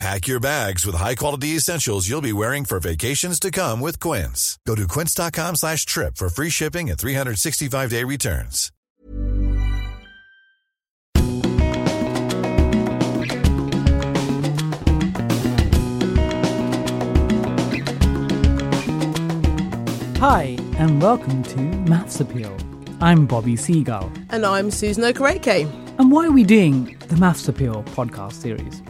Pack your bags with high-quality essentials you'll be wearing for vacations to come with Quince. Go to quince.com slash trip for free shipping and 365-day returns. Hi, and welcome to Maths Appeal. I'm Bobby Seagull. And I'm Susan Okereke. And why are we doing the Maths Appeal podcast series?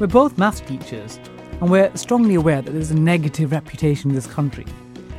We're both maths teachers, and we're strongly aware that there's a negative reputation in this country.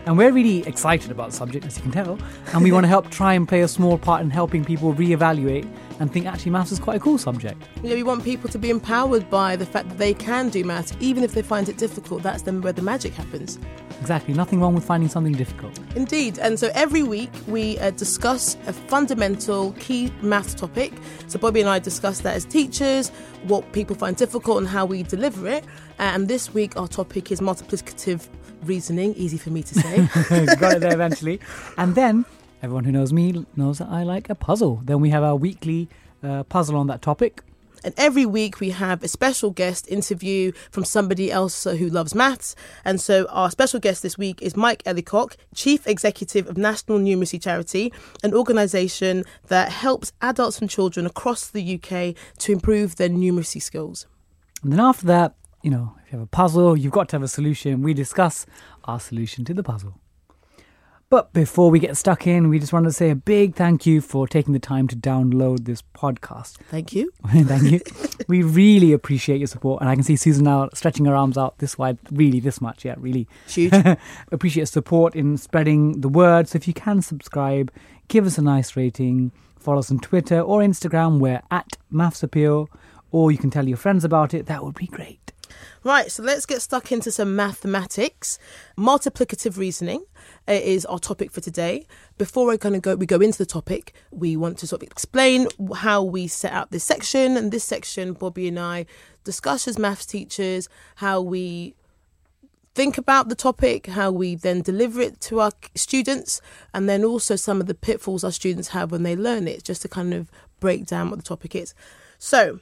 And we're really excited about the subject, as you can tell, and we want to help try and play a small part in helping people reevaluate and think actually maths is quite a cool subject. You know, we want people to be empowered by the fact that they can do maths, even if they find it difficult. That's then where the magic happens. Exactly, nothing wrong with finding something difficult. Indeed. And so every week we uh, discuss a fundamental key maths topic. So Bobby and I discuss that as teachers, what people find difficult and how we deliver it. And this week our topic is multiplicative reasoning, easy for me to say. Got it there eventually. And then everyone who knows me knows that I like a puzzle. Then we have our weekly uh, puzzle on that topic. And every week we have a special guest interview from somebody else who loves maths. And so our special guest this week is Mike Ellicock, Chief Executive of National Numeracy Charity, an organisation that helps adults and children across the UK to improve their numeracy skills. And then after that, you know, if you have a puzzle, you've got to have a solution. We discuss our solution to the puzzle. But before we get stuck in, we just wanted to say a big thank you for taking the time to download this podcast. Thank you. thank you. we really appreciate your support. And I can see Susan now stretching her arms out this wide, really this much. Yeah, really. Huge. appreciate your support in spreading the word. So if you can subscribe, give us a nice rating, follow us on Twitter or Instagram. We're at Maths Appeal, or you can tell your friends about it. That would be great. Right, so let's get stuck into some mathematics. Multiplicative reasoning uh, is our topic for today. Before we're going to go, we go into the topic. We want to sort of explain how we set out this section. And this section, Bobby and I discuss as maths teachers how we think about the topic, how we then deliver it to our students, and then also some of the pitfalls our students have when they learn it, just to kind of break down what the topic is. So,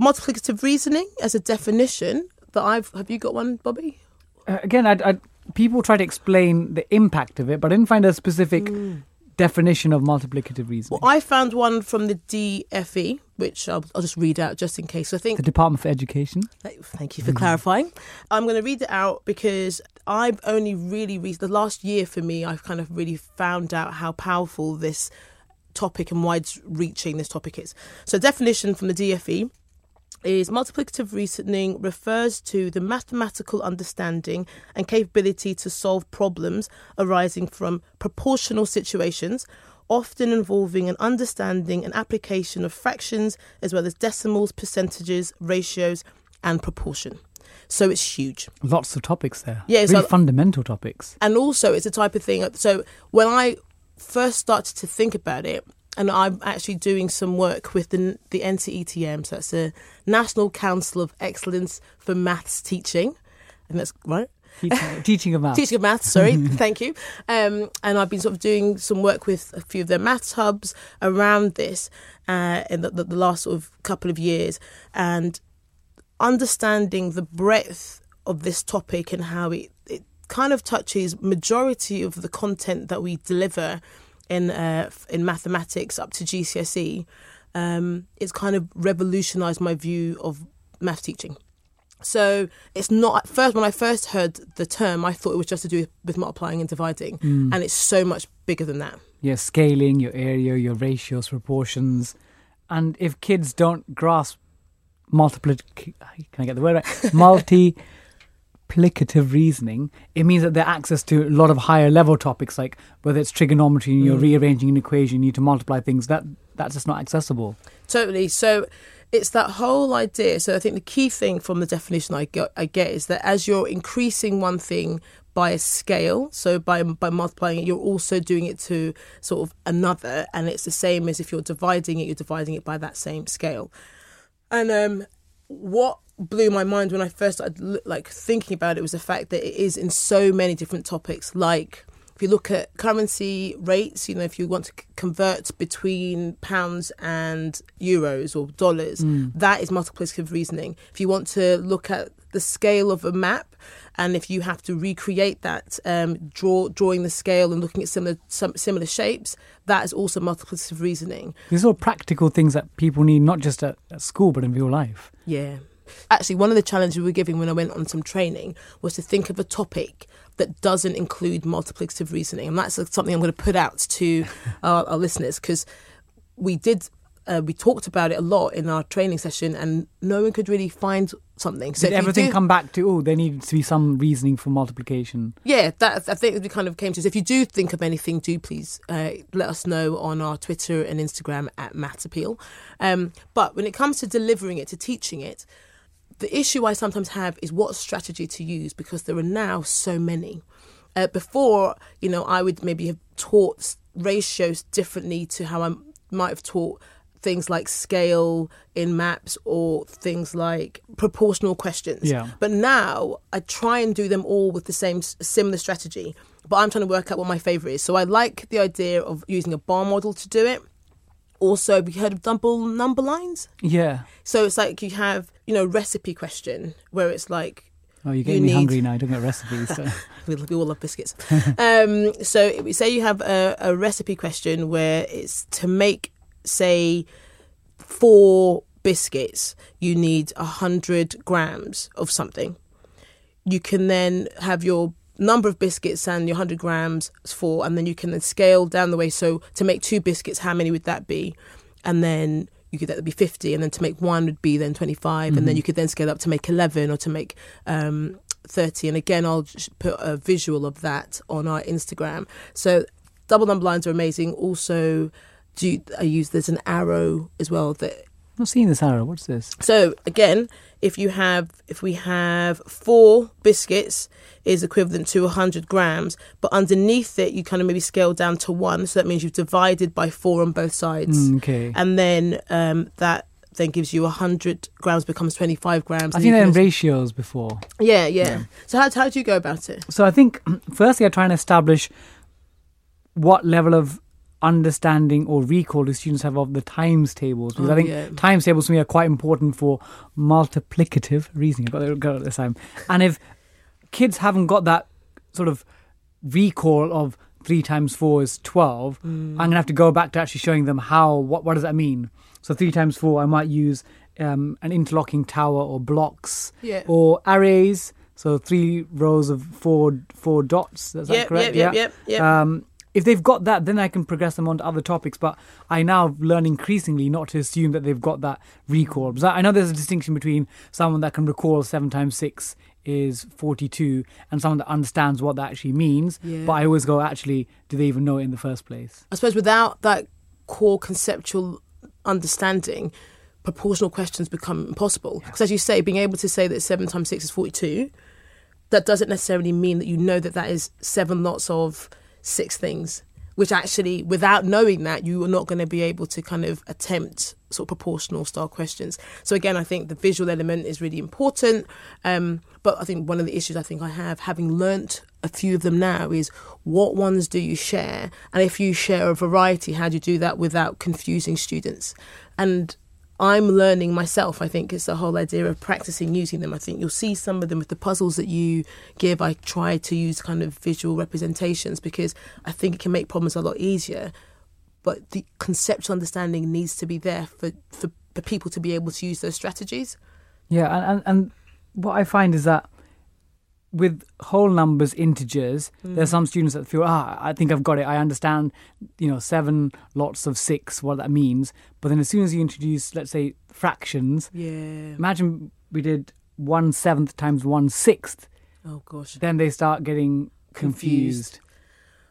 multiplicative reasoning as a definition that I've have you got one, Bobby? Uh, again, I, I, people try to explain the impact of it, but I didn't find a specific mm. definition of multiplicative reasoning. Well, I found one from the DFE, which I'll, I'll, just read out just in case. I think the Department for Education. Thank you for mm. clarifying. I'm going to read it out because I've only really read the last year for me. I've kind of really found out how powerful this topic and wide-reaching this topic is. So, definition from the DFE is multiplicative reasoning refers to the mathematical understanding and capability to solve problems arising from proportional situations, often involving an understanding and application of fractions as well as decimals, percentages, ratios, and proportion. So it's huge. Lots of topics there. Yeah, really so, fundamental topics. And also, it's a type of thing. So when I first started to think about it, and I'm actually doing some work with the the NCETM, so that's the National Council of Excellence for Maths Teaching, and that's right. Teaching, teaching of maths. Teaching of maths, sorry, thank you. Um, and I've been sort of doing some work with a few of their maths hubs around this uh, in the, the, the last sort of couple of years, and understanding the breadth of this topic and how it, it kind of touches majority of the content that we deliver in uh, in mathematics up to GCSE, um, it's kind of revolutionised my view of math teaching. So it's not at first when I first heard the term, I thought it was just to do with multiplying and dividing, mm. and it's so much bigger than that. Yeah, scaling your area, your ratios, proportions, and if kids don't grasp multiplication, can I get the word right? Multi multiplicative reasoning, it means that they're access to a lot of higher level topics, like whether it's trigonometry and you're mm. rearranging an equation, you need to multiply things. That that's just not accessible. Totally. So it's that whole idea. So I think the key thing from the definition I get, I get is that as you're increasing one thing by a scale. So by by multiplying it, you're also doing it to sort of another, and it's the same as if you're dividing it, you're dividing it by that same scale. And um, what blew my mind when I first started like thinking about it was the fact that it is in so many different topics, like if you look at currency rates, you know, if you want to convert between pounds and euros or dollars, Mm. that is multiplicative reasoning. If you want to look at the scale of a map, and if you have to recreate that, um, draw drawing the scale and looking at similar some similar shapes, that is also multiplicative reasoning. These are all practical things that people need, not just at, at school, but in real life. Yeah. Actually, one of the challenges we were giving when I went on some training was to think of a topic that doesn't include multiplicative reasoning. And that's something I'm going to put out to our, our listeners because we did. Uh, we talked about it a lot in our training session, and no one could really find something. Did everything do- come back to, oh, there needed to be some reasoning for multiplication? Yeah, that I think we kind of came to. So if you do think of anything, do please uh, let us know on our Twitter and Instagram at Maths Appeal. Um, but when it comes to delivering it, to teaching it, the issue I sometimes have is what strategy to use because there are now so many. Uh, before, you know, I would maybe have taught ratios differently to how I might have taught things like scale in maps or things like proportional questions. Yeah. But now I try and do them all with the same similar strategy. But I'm trying to work out what my favorite is. So I like the idea of using a bar model to do it. Also, have you heard of double number lines? Yeah. So it's like you have, you know, recipe question where it's like Oh, you're You getting me need- hungry now. I don't get recipes. So. we, we all love biscuits. um, so we say you have a, a recipe question where it's to make, say, four biscuits, you need a hundred grams of something. You can then have your number of biscuits and your hundred grams for, and then you can then scale down the way. So to make two biscuits, how many would that be? And then you could that would be 50 and then to make one would be then 25 and then you could then scale up to make 11 or to make um 30 and again i'll put a visual of that on our instagram so double number lines are amazing also do i use there's an arrow as well that not seeing this arrow. What's this? so again, if you have if we have four biscuits is equivalent to 100 grams, but underneath it you kind of maybe scale down to one, so that means you've divided by four on both sides, Mm, okay. and then um, that then gives you 100 grams becomes 25 grams. Seen you that in ratios before. yeah, yeah, So how how do you go about it? So I think, firstly, I try and establish what level of understanding or recall the students have of the times tables because Oh, I think yeah. times tables for me are quite important for multiplicative reasoning. I got it, got it this time. And if kids haven't got that sort of recall of three times four is twelve, I'm gonna have to go back to actually showing them how what what does that mean. So three times four, I might use um, an interlocking tower or blocks Yeah. or arrays. So three rows of four four dots. Is that Yep, correct? yep, yep, yep, yep. Um, if they've got that, then I can progress them on to other topics. But I now learn increasingly not to assume that they've got that recall. Because I know there's a distinction between someone that can recall seven times six is 42 and someone that understands what that actually means. Yeah. But I always go, actually, do they even know it in the first place? I suppose without that core conceptual understanding, proportional questions become impossible. Because as you say, being able to say that seven times six is forty-two, that doesn't necessarily mean that you know that that is seven lots of six things. Which actually, without knowing that, you are not going to be able to kind of attempt sort of proportional style questions. So again, I think the visual element is really important. Um, but I think one of the issues I think I have, having learnt a few of them now, is what ones do you share, and if you share a variety, how do you do that without confusing students? And I'm learning myself. I think it's the whole idea of practicing using them. I think you'll see some of them with the puzzles that you give. I try to use kind of visual representations because I think it can make problems a lot easier. But the conceptual understanding needs to be there for, for, for people to be able to use those strategies. Yeah, and, and, and what I find is that with whole numbers, integers, there's some students that feel, ah, I think I've got it. I understand, you know, seven lots of six, what that means. But then as soon as you introduce, let's say, fractions, Yeah. imagine we did one seventh times one sixth, Oh gosh. then they start getting confused. Confused.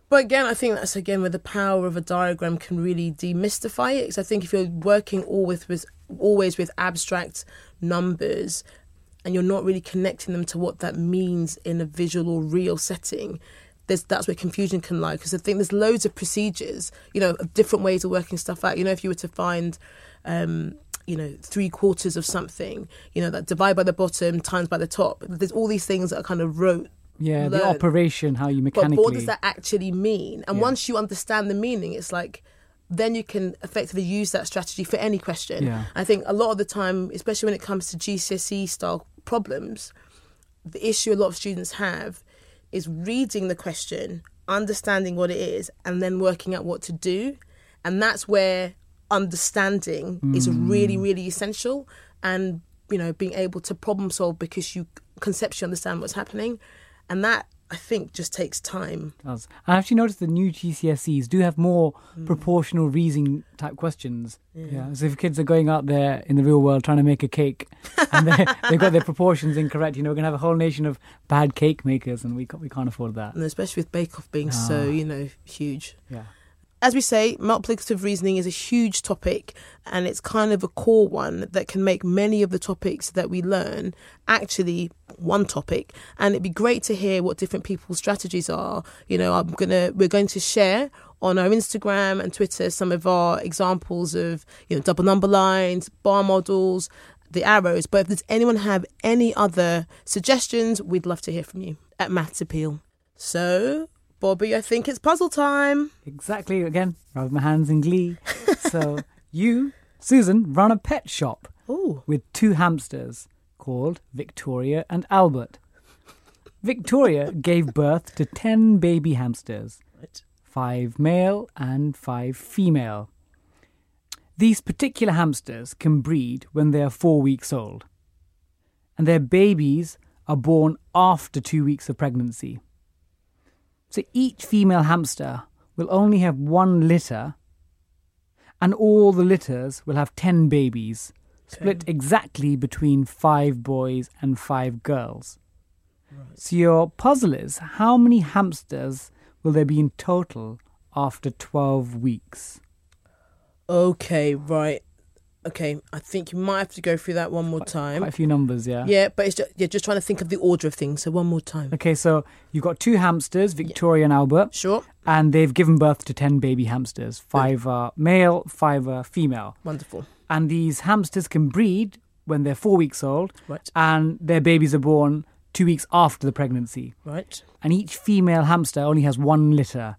But again, I think that's again where the power of a diagram can really demystify it. Because I think if you're working always with always with abstract numbers, and you're not really connecting them to what that means in a visual or real setting, there's, that's where confusion can lie. Because I think there's loads of procedures, you know, of different ways of working stuff out. You know, if you were to find, um, you know, three quarters of something, you know, that divide by the bottom times by the top. There's all these things that are kind of rote. Yeah, the operation, how you mechanically. But what does that actually mean? And Yeah. once you understand the meaning, it's like then you can effectively use that strategy for any question. Yeah. I think a lot of the time, especially when it comes to GCSE style problems, the issue a lot of students have is reading the question, understanding what it is, and then working out what to do. And that's where understanding is hmm. really, really essential. And, you know, being able to problem solve because you conceptually understand what's happening. And that, I think, just takes time. does. I actually noticed the new GCSEs do have more proportional reasoning type questions. Yeah. So if kids are going out there in the real world trying to make a cake and they, they've got their proportions incorrect, you know, we're going to have a whole nation of bad cake makers and we can't, we can't afford that. And especially with Bake Off being so, Ah. you know, huge. Yeah. As we say, multiplicative reasoning is a huge topic and it's kind of a core one that can make many of the topics that we learn actually one topic. And it'd be great to hear what different people's strategies are. You know, I'm gonna we're going to share on our Instagram and Twitter some of our examples of, you know, double number lines, bar models, the arrows. But if there's anyone have any other suggestions, we'd love to hear from you at Maths Appeal. So, Bobby, I think it's puzzle time. Exactly. Again, rub my hands in glee. so you, Susan, run a pet shop Oh, with two hamsters called Victoria and Albert. Victoria gave birth to 10 baby hamsters, right. five male and five female. These particular hamsters can breed when they are four weeks old, and their babies are born after two weeks of pregnancy. So each female hamster will only have one litter, and all the litters will have 10 babies, split exactly between five boys and five girls. So your puzzle is how many hamsters will there be in total after 12 weeks? Okay, right. Okay, I think you might have to go through that one more time. Quite a few numbers, yeah? Yeah, but it's just, yeah, just trying to think of the order of things. So one more time. Okay, so you've got two hamsters, Victoria and Albert, Sure. and they've given birth to 10 baby hamsters. Five are male, five are female. Wonderful. And these hamsters can breed when they're four weeks old, Right. and their babies are born two weeks after the pregnancy. Right. And each female hamster only has one litter.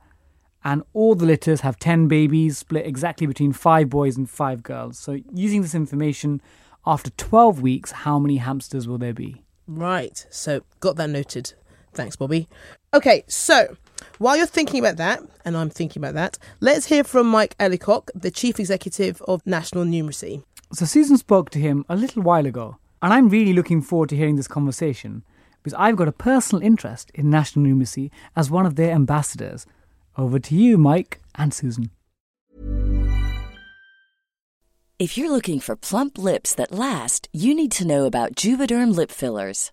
And all the litters have 10 babies split exactly between five boys and five girls. So, using this information, after 12 weeks, how many hamsters will there be? Right. So got that noted. Thanks, Bobby. Okay, so while you're thinking about that, and I'm thinking about that, let's hear from Mike Ellicock, the Chief Executive of National Numeracy. So, Susan spoke to him a little while ago, and I'm really looking forward to hearing this conversation because I've got a personal interest in national numeracy as one of their ambassadors. Over to you, Mike and Susan. If you're looking for plump lips that last, you need to know about Juvederm lip fillers.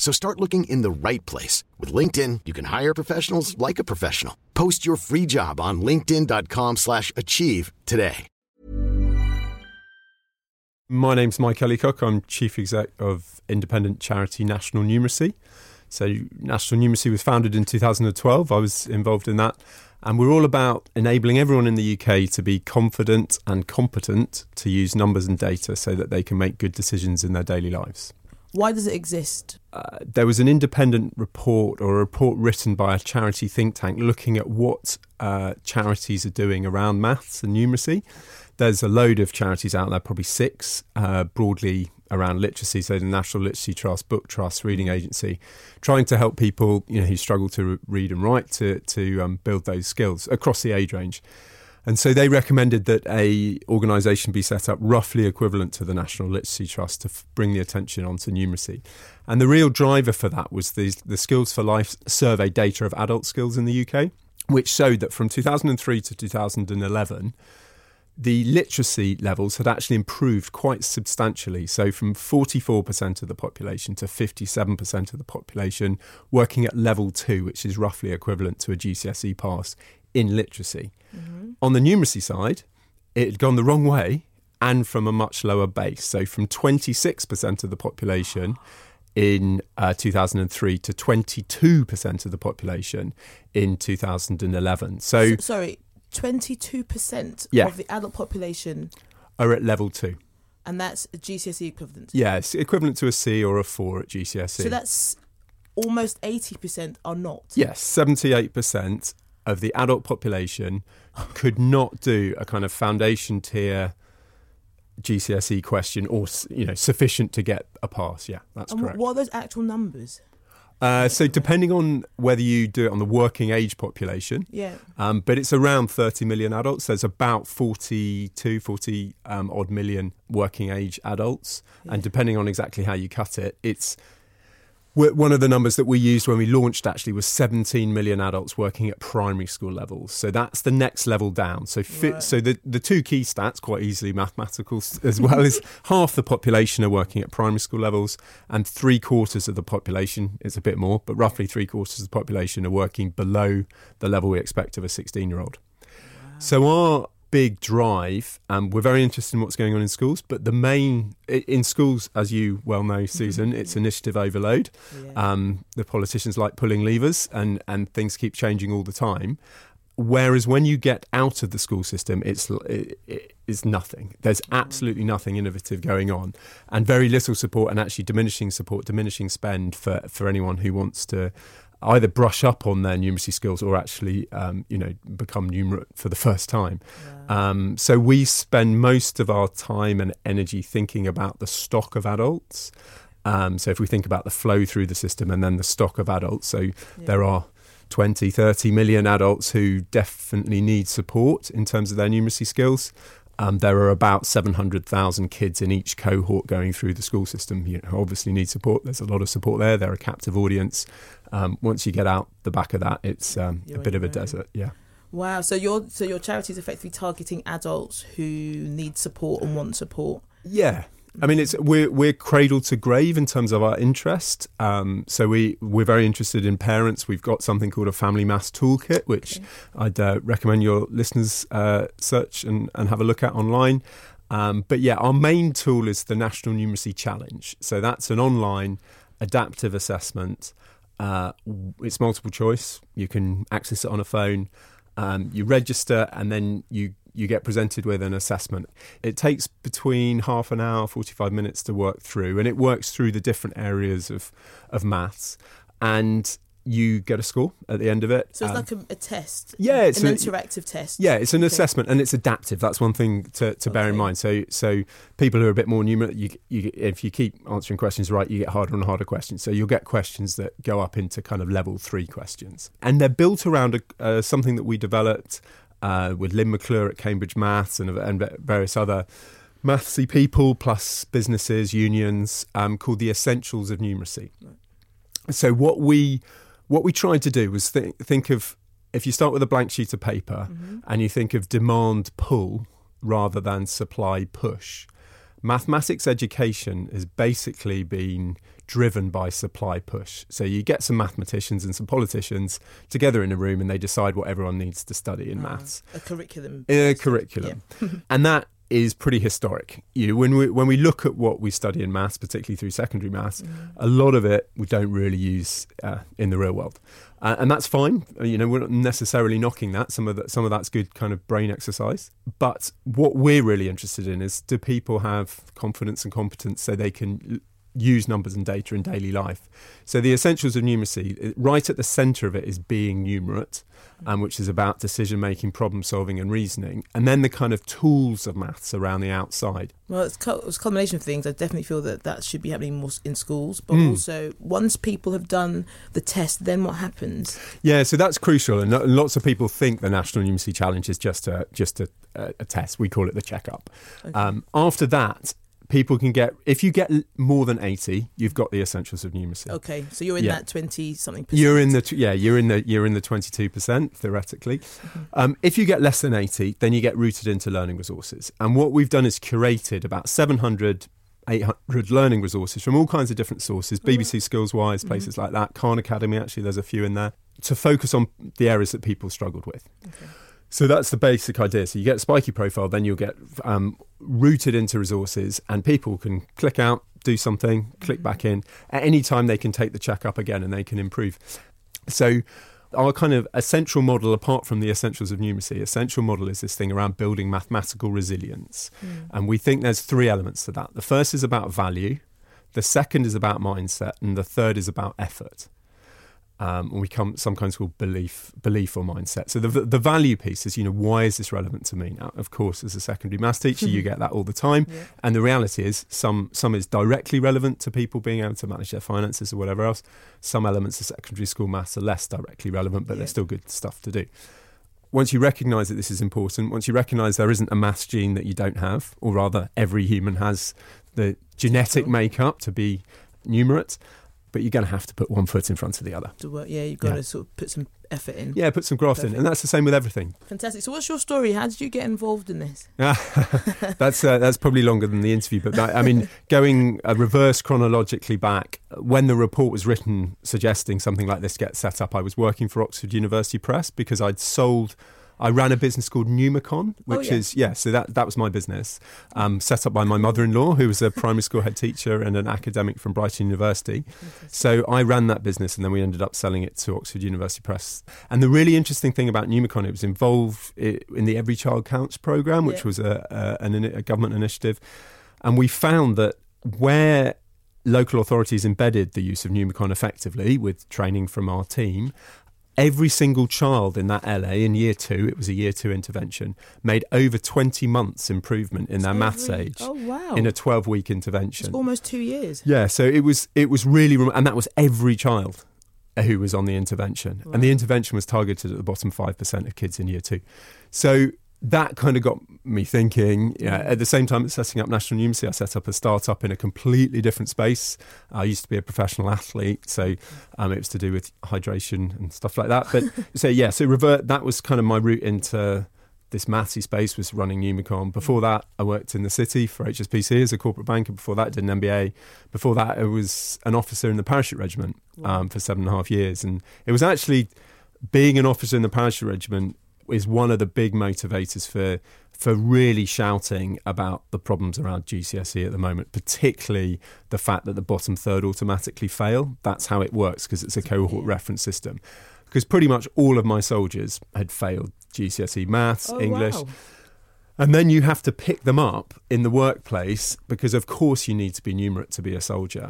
So start looking in the right place. With LinkedIn, you can hire professionals like a professional. Post your free job on linkedin.com/achieve slash achieve today. My name's Mike Ellicock. I'm Chief Exec of independent charity National Numeracy. So, National Numeracy was founded in 2012. I was involved in that. And we're all about enabling everyone in the UK to be confident and competent to use numbers and data so that they can make good decisions in their daily lives. Why does it exist? Uh, there was an independent report or a report written by a charity think tank looking at what uh, charities are doing around maths and numeracy. There's a load of charities out there, probably six, uh, broadly around literacy. So the National Literacy Trust, Book Trust, Reading Agency, trying to help people you know who struggle to read and write to to um, build those skills across the age range. And so they recommended that a organisation be set up roughly equivalent to the National Literacy Trust to f- bring the attention onto numeracy. And the real driver for that was the, the Skills for Life survey data of adult skills in the UK, which showed that from 2003 to 2011, the literacy levels had actually improved quite substantially. So, from 44% of the population to 57% of the population working at level two, which is roughly equivalent to a GCSE pass in literacy. Mm-hmm. On the numeracy side, it had gone the wrong way and from a much lower base. So, from 26% of the population in uh, 2003 to 22% of the population in 2011. So, so sorry, 22% Yeah. of the adult population, are at level two. and that's a GCSE equivalent. Yeah, it's equivalent to a C or a four at GCSE. So that's almost 80% are not. Yes, 78% of the adult population could not do a kind of foundation tier GCSE question or you know sufficient to get a pass. Yeah, that's And correct. what are those actual numbers? Uh, so depending on whether you do it on the working age population, Yeah. um, but it's around 30 million adults. There's about 42, 40 um, odd million working age adults. And depending on exactly how you cut it, it's one of the numbers that we used when we launched actually was 17 million adults working at primary school levels. So that's the next level down. So fi- Right. so the, the two key stats, quite easily mathematical as well, is half the population are working at primary school levels and three quarters of the population, it's a bit more, but roughly three quarters of the population are working below the level we expect of a 16 year old. So our big drive, um, we're very interested in what's going on in schools, but the main in schools, as you well know, Susan, it's initiative overload. Yeah. Um, the politicians like pulling levers, and and things keep changing all the time. Whereas when you get out of the school system, it's it, it is nothing. There's absolutely nothing innovative going on, and very little support, and actually diminishing support, diminishing spend for for anyone who wants to either brush up on their numeracy skills or actually, um, you know, become numerate for the first time. Um, so we spend most of our time and energy thinking about the stock of adults. Um, so if we think about the flow through the system and then the stock of adults, so there are 20, 30 million adults who definitely need support in terms of their numeracy skills. Um, there are about 700,000 kids in each cohort going through the school system. You know, obviously need support. There's a lot of support there. They're a captive audience. Um, once you get out the back of that, it's um, a bit of a own. desert. Yeah. Wow. So your so your charity is effectively targeting adults who need support and want support. Yeah. I mean, it's we're we're cradle to grave in terms of our interest. Um, so we we're very interested in parents. We've got something called a family maths toolkit, which I'd uh, recommend your listeners uh, search and, and have a look at online. Um, but yeah, our main tool is the National Numeracy Challenge. So that's an online adaptive assessment. Uh, it's multiple choice. You can access it on a phone. Um, you register and then you you get presented with an assessment. It takes between half an hour, 45 minutes to work through, and it works through the different areas of, of maths. And you get a score at the end of it. So it's Um, like a, a test. yeah, it's an a- interactive test. yeah, it's an Okay. assessment and it's adaptive. That's one thing to, to bear in mind. So, so people who are a bit more numerate, you, you, if you keep answering questions right, you get harder and harder questions. So you'll get questions that go up into kind of level three questions, and they're built around a, uh, something that we developed uh, with Lynne McClure at Cambridge Maths and, and various other mathsy people plus businesses, unions, um, called the Essentials of Numeracy. So what we what we tried to do was think think of if you start with a blank sheet of paper and you think of demand pull rather than supply push. Mathematics education has basically been driven by supply push. So you get some mathematicians and some politicians together in a room and they decide what everyone needs to study in maths. A curriculum. A curriculum. and that is pretty historic. You when we when we look at what we study in maths, particularly through secondary maths, a lot of it we don't really use uh, in the real world, uh, and that's fine. Uh, You know, we're not necessarily knocking that. Some of that some of that's good kind of brain exercise. But what we're really interested in is do people have confidence and competence so they can use numbers and data in daily life. So the essentials of numeracy, right at the centre of it is being numerate, um, which is about decision making, problem solving, and reasoning, and then the kind of tools of maths around the outside. Well, it's, co- it's a combination of things. I definitely feel that that should be happening more in schools, but Mm. also once people have done the test, then what happens? Yeah, so that's crucial, and lots of people think the National Numeracy Challenge is just a just a, a, test. We call it the checkup. Um, after that, people can get if you get more than eighty, you've got the essentials of numeracy. Okay, so you're in Yeah. that twenty something. percent. You're in the yeah, you're in the you're in the twenty two percent theoretically. Um, if you get less than eighty, then you get rooted into learning resources. And what we've done is curated about 700, 800 learning resources from all kinds of different sources, BBC Skillswise, places like that, Khan Academy. Actually, there's a few in there to focus on the areas that people struggled with. So that's the basic idea. So you get a spiky profile, then you'll get um, rooted into resources, and people can click out, do something, click mm-hmm. back in. At any time, they can take the check up again and they can improve. So our kind of essential model, apart from the essentials of numeracy, essential model is this thing around building mathematical resilience. Mm. And we think there's three elements to that. The first is about value, the second is about mindset, and the third is about effort. Um, and we come sometimes called belief, belief or mindset. So the the value piece is, you know, why is this relevant to me? Now, of course, as a secondary maths teacher, you get that all the time. And the reality is, some some is directly relevant to people being able to manage their finances or whatever else. Some elements of secondary school maths are less directly relevant, but Yeah. they're still good stuff to do. Once you recognise that this is important, once you recognise there isn't a maths gene that you don't have, or rather, every human has the genetic makeup to be numerate, but you're going to have to put one foot in front of the other. to work. Yeah, you've got Yeah. to sort of put some effort in. Yeah, put some graft in, and that's the same with everything. Fantastic. So, what's your story? How did you get involved in this? that's uh, that's probably longer than the interview, but that, I mean, going uh, reverse chronologically back, when the report was written suggesting something like this gets set up, I was working for Oxford University Press because I'd sold. I ran a business called Numicon, Oh, which yeah. is yeah. So that that was my business, um, set up by my mother-in-law, who was a primary school head teacher and an academic from Brighton University. So I ran that business, and then we ended up selling it to Oxford University Press. And the really interesting thing about Numicon, it was involved in the Every Child Counts program, which Yeah. was a, a, an, a government initiative, and we found that where local authorities embedded the use of Numicon effectively with training from our team. Every single child in that LA in year two, it was a year two intervention, made over 20 months improvement in their maths age Oh wow! in a 12 week intervention. it's almost two years. Yeah, so it was it was really and that was every child who was on the intervention, and the intervention was targeted at the bottom five percent of kids in year two. So that kind of got me thinking. Yeah, at the same time as setting up National Numeracy, I set up a startup in a completely different space. I used to be a professional athlete, so um, it was to do with hydration and stuff like that. But so yeah, so revert. That was kind of my route into this mathsy space was running Numicon. Before that, I worked in the city for HSBC as a corporate banker. Before that, I did an MBA. Before that, I was an officer in the parachute regiment um, for seven and a half years. And it was actually being an officer in the parachute regiment is one of the big motivators for for really shouting about the problems around GCSE at the moment, particularly the fact that the bottom third automatically fail. That's how it works because it's a cohort reference system. Because pretty much all of my soldiers had failed GCSE maths, Oh, English, wow. and then you have to pick them up in the workplace because, of course, you need to be numerate to be a soldier,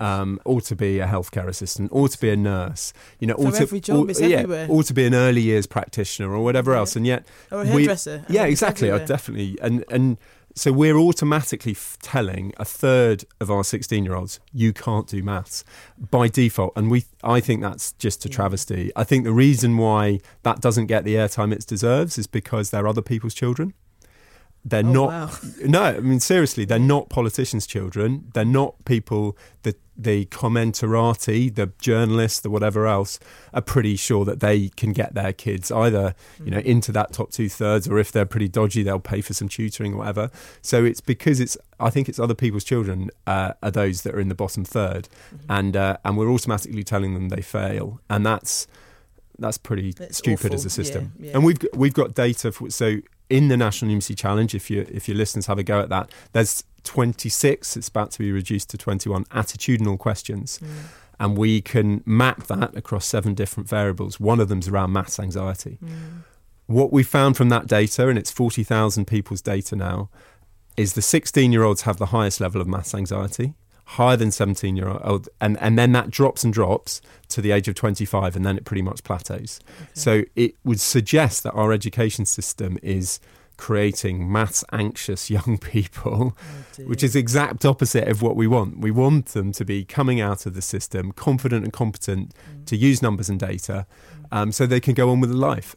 um, or to be a healthcare assistant, or to be a nurse. You know, or to, every job, or, yeah, everywhere. or to be an early years practitioner or whatever Yeah. else. And yet, Or a we- hairdresser. I yeah, exactly. I definitely and and so we're automatically f- telling a third of our 16 year olds you can't do maths by default and we i think that's just a travesty i think the reason why that doesn't get the airtime it deserves is because they're other people's children they're Oh, not wow. no i mean seriously they're not politicians children they're not people that the commentarati, the journalists, the whatever else, are pretty sure that they can get their kids either, you know, into that top two thirds, or if they're pretty dodgy, they'll pay for some tutoring or whatever. So it's because it's, I think it's other people's children uh, are those that are in the bottom 3rd and uh, and we're automatically telling them they fail, and that's that's pretty It's stupid awful. as a system. Yeah, yeah. And we've we've got data for so in the National Numeracy Challenge. If you if your listeners have a go at that, there's 26. It's about to be reduced to 21 attitudinal questions. Mm. And we can map that across seven different variables. One of them's around maths anxiety. Mm. What we found from that data, and it's 40,000 people's data now, is the 16 year olds have the highest level of maths anxiety, higher than 17 year old, and, and then that drops and drops to the age of 25, and then it pretty much plateaus. So it would suggest that our education system is creating mass anxious young people, which is exact opposite of what we want. We want them to be coming out of the system confident and competent to use numbers and data um, so they can go on with life.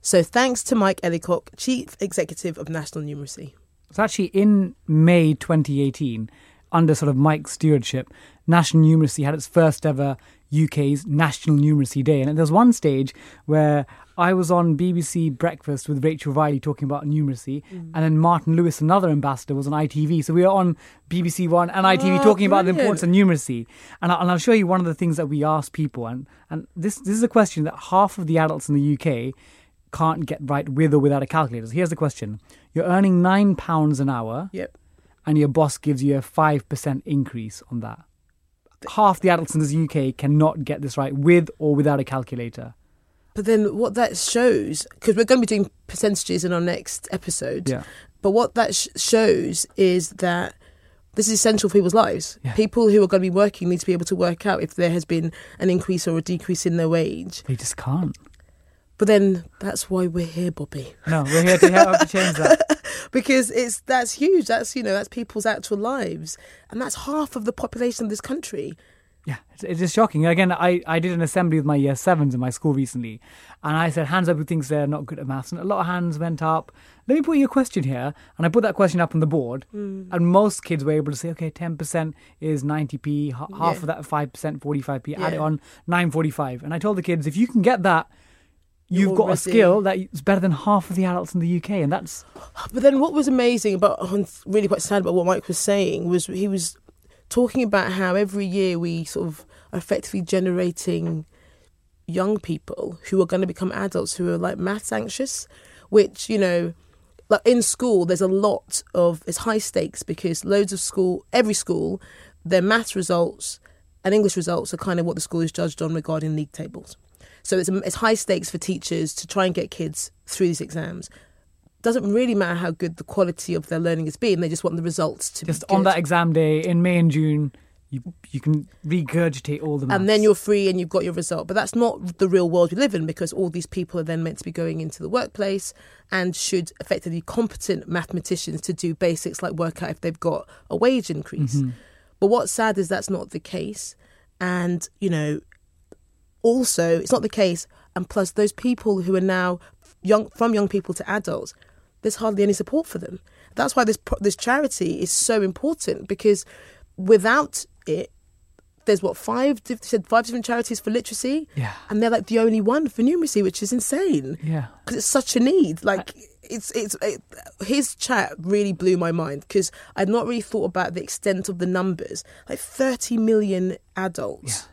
So thanks to Mike Ellicock, Chief Executive of National Numeracy. It's actually in May 2018, under sort of Mike's stewardship, National Numeracy had its first ever UK's National Numeracy Day. And there was one stage where I was on BBC Breakfast with Rachel Riley talking about numeracy, mm. and then Martin Lewis, another ambassador, was on ITV. So we were on BBC One and ITV Oh, talking about the importance of numeracy. And, I, and I'll show you one of the things that we ask people. And, and this, this is a question that half of the adults in the UK can't get right with or without a calculator. So here's the question You're earning £9 an hour Yep. And your boss gives you a 5% increase on that. Half the adults in the UK cannot get this right with or without a calculator. But then what that shows, because we're going to be doing percentages in our next episode, Yeah. but what that sh- shows is that this is essential for people's lives. Yeah. People who are going to be working need to be able to work out if there has been an increase or a decrease in their wage. They just can't. But then that's why we're here, Bobby. No, we're here to help to change that. because it's that's huge. That's you know that's people's actual lives, and that's half of the population of this country. Yeah, it's, it's just shocking. Again, I, I did an assembly with my year sevens in my school recently, and I said, hands up who thinks they're not good at maths. And a lot of hands went up. Let me put you a question here. And I put that question up on the board, mm. and most kids were able to say, okay, 10% is 90p, h- half Yeah. of that 5%, 45p, add it Yeah. on, 945. And I told the kids, if you can get that, you've You're got a skill that's better than half of the adults in the UK. And that's, But then what was amazing about, oh, I'm really quite sad about what Mike was saying was he was talking about how every year we sort of are effectively generating young people who are going to become adults who are like maths anxious, which you know. Like in school, there's a lot of it's high stakes because loads of school, every school, their maths results and English results are kind of what the school is judged on regarding league tables. So it's it's high stakes for teachers to try and get kids through these exams. Doesn't really matter how good the quality of their learning has been. They just want the results to be just on that exam day in May and June, you, you can regurgitate all the maths. and then you're free and you've got your result. But that's not the real world we live in because all these people are then meant to be going into the workplace and should effectively be competent mathematicians to do basics like work out if they've got a wage increase. Mm-hmm. But what's sad is that's not the case. And, you know, also it's not the case. And plus, those people who are now young, from young people to adults, there's hardly any support for them. That's why this this charity is so important because without it, there's what five said five different charities for literacy, Yeah. and they're like the only one for numeracy, which is insane Yeah. because it's such a need. Like it's it's it, his chat really blew my mind because I'd not really thought about the extent of the numbers. Like 30 million adults.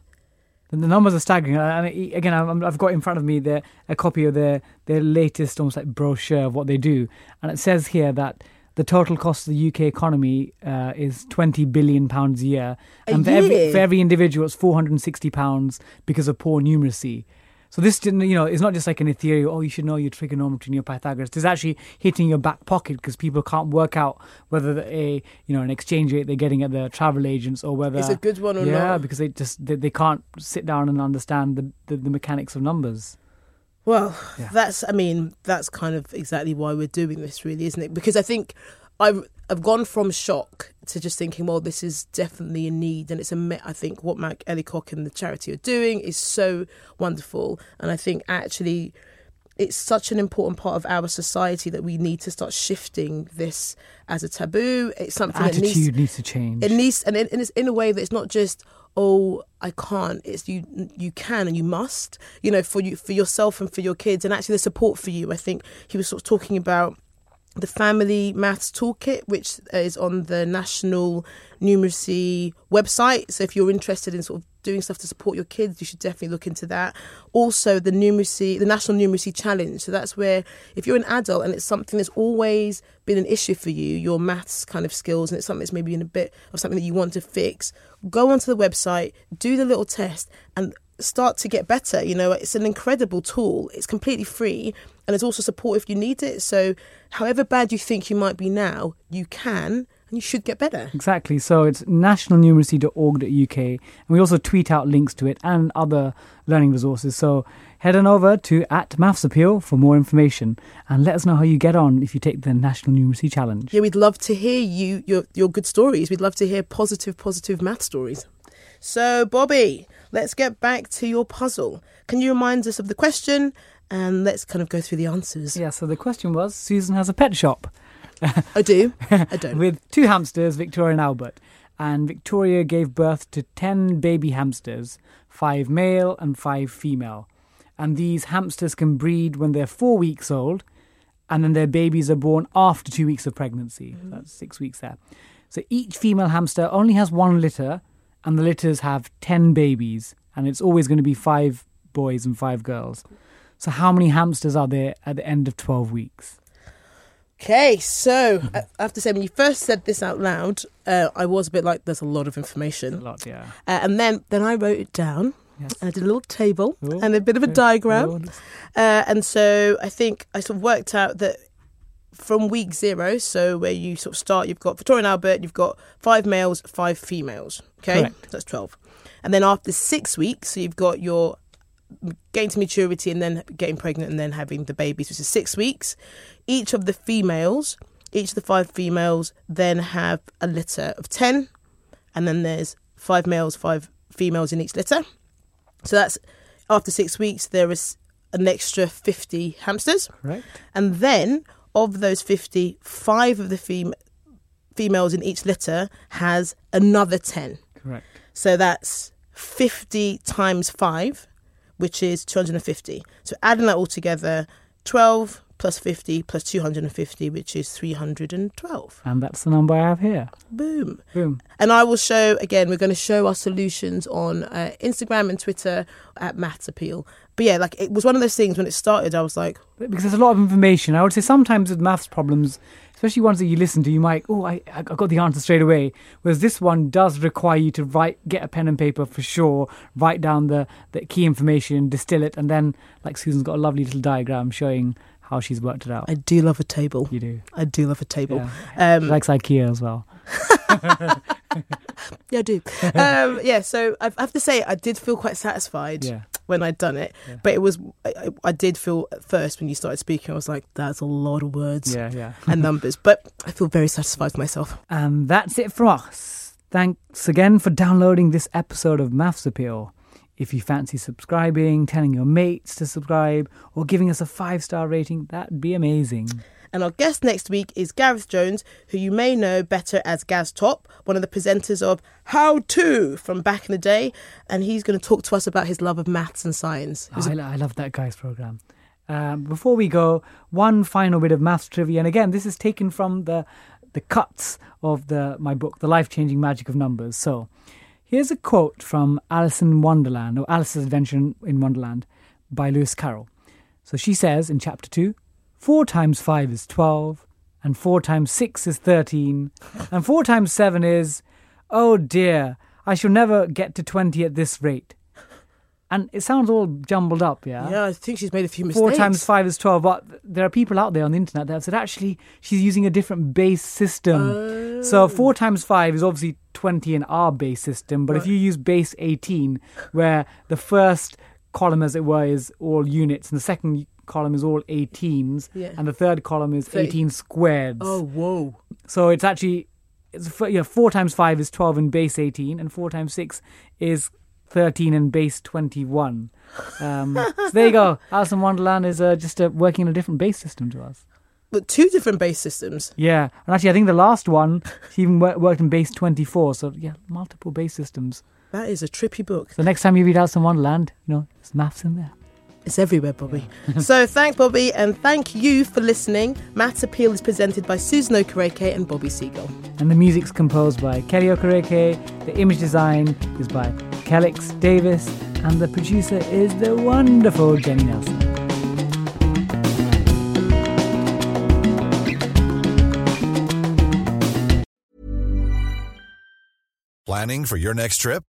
The numbers are staggering. And again, I'm- I've got in front of me the, a copy of their, their latest, almost like brochure of what they do. And it says here that the total cost of the UK economy uh, is 20 billion pounds a year. A and for every, for every individual, it's 460 pounds because of poor numeracy. So this, didn't- you know, it's not just like an ethereal. Oh, you should know your trigonometry and your Pythagoras. It's actually hitting your back pocket because people can't work out whether the- a, you know, an exchange rate they're getting at the travel agents or whether it's a good one or yeah, not? Yeah, because they just they, they can't sit down and understand the, the, the mechanics of numbers. Well, Yeah. that's I mean that's kind of exactly why we're doing this, really, isn't it? Because I think I've I've gone from shock to just thinking, well, this is definitely a need, and it's a I think what Mike Ellicock and the charity are doing is so wonderful, and I think actually it's such an important part of our society that we need to start shifting this as a taboo. It's something that Attitude needs needs to change. it needs and, it, and it's in a way that it's not just oh I can't. It's you you can and you must. You know for you for yourself and for your kids and actually the support for you. I think he was sort of talking about the family maths toolkit which uh, is on the national numeracy website. So if you're interested in sort of doing stuff to support your kids you should definitely look into that. Also the numeracy the national numeracy challenge. So that's where if you're an adult and it's something that's always been an issue for you your maths kind of skills and it's something that's maybe in a bit of something that you want to fix go onto the website do the little test and start to get better you know it's an incredible tool it's completely free and it's also support if you need it so however bad you think you might be now you can and you should get better Exactly. So it's nationalnumeracy.org.uk. And we also tweet out links to it and other learning resources. So head on over to at Maths Appeal for more information and let us know how you get on if you take the National Numeracy Challenge. Yeah, we'd love to hear you your your good stories. We'd love to hear positive, positive math stories. So, Bobby, let's get back to your puzzle. Can you remind us of the question and let's kind of go through the answers? Yeah, so the question was Susan has a pet shop I do. I don't. with two hamsters, Victoria and Albert. And Victoria gave birth to 10 baby hamsters, five male and five female. And these hamsters can breed when they're four weeks old, and then their babies are born after two weeks of pregnancy. Mm-hmm. That's six weeks there. So each female hamster only has one litter, and the litters have 10 babies, and it's always going to be five boys and five girls. So, how many hamsters are there at the end of 12 weeks? Okay, so I have to say, when you first said this out loud, uh, I was a bit like, "There's a lot of information." A information," lot, yeah. uh, and then then I wrote it down. Yes. And I did a little table Oh, and a bit of a okay. diagram. Oh, Uh, and so I think I sort of worked out that from week zero, so where you sort of start, you've got Victoria and Albert, you've got five males, five females. Okay, Correct. that's twelve. And then after six weeks, so you've got your mm, getting to maturity and then getting pregnant and then having the babies, which is six weeks. Each of the females, each of the five females, then have a litter of ten, and then there's five males, five females in each litter. So that's after six weeks, there is an extra 50 hamsters. Correct. And then of those 50, five of the fem- females in each litter has another 10. Correct. So that's 50 times five, which is 250. So adding that all together, 12 plus 50 plus 250, which is 312. And that's the number I have here. Boom. Boom. And I will show again. We're going to show our solutions on uh, Instagram and Twitter at Maths Appeal. But yeah, like it was one of those things when it started. I was like, Because there's a lot of information. I would say sometimes with maths problems, especially ones that you listen to, you might, oh, I, I got the answer straight away. Whereas this one does require you to write, get a pen and paper for sure, write down the, the key information, distill it, and then, like Susan's got a lovely little diagram showing how she's worked it out. I do love a table. you do. I do love a table. Yeah. Um, She likes IKEA as well. yeah, I do. um, yeah, so I have to say, I did feel quite satisfied Yeah. when I'd done it. Yeah. But it was, I, I- did feel at first when you started speaking, I was like, that's a lot of words Yeah, yeah. and numbers. But I feel very satisfied with myself. And that's it from us. Thanks again for downloading this episode of Maths Appeal. If you fancy subscribing, telling your mates to subscribe, or giving us a five star rating, that'd be amazing. And our guest next week is Gareth Jones, who you may know better as Gaz Top, one of the presenters of How 2 from back in the day. And he's going to talk to us about his love of maths and science. Oh, I, lo- I love that guy's program. Um, before we go, one final bit of maths trivia, and again, this is taken from the the cuts of the my book, The Life Changing Magic of Numbers. So, here's a quote from Alice in Wonderland, or Alice's Adventure in- Wonderland, by Lewis Carroll. So she says in chapter two, four times five is twelve, and four times six is thirteen, and four times seven is, oh dear, I shall never get to twenty at this rate. And it sounds all jumbled up, yeah? yeah, I think she's made a few mistakes. Four times five is 12. But there are people out there on the internet that have said actually she's using a different base system. So oh. four times five is obviously 20 in our base system. But if you use base 18, where the first column, as it were, is all units and the second column is all 18s, Yeah. and the third column is Thirty. 18 squared. Oh, whoa. So it's actually it's f- yeah, four times five is twelve in base eighteen, and four times six is 13 and base 21. Um, so there you go. Alice in Wonderland is uh, just uh, working in a different base system to us. But two different base systems. Yeah, and actually, I think the last one she even wor- worked in base 24. So yeah, multiple base systems. That is a trippy book. So next time you read Alice in Wonderland, you know, there's maths in there. It's everywhere, Bobby. so thank Bobby and thank you for listening. Maths Appeal is presented by Susan Okereke and Bobby Seagull. And the music's composed by Kelly Okereke. The image design is by Kelix Davis, and the producer is the wonderful Jenny Nelson. Planning for your next trip?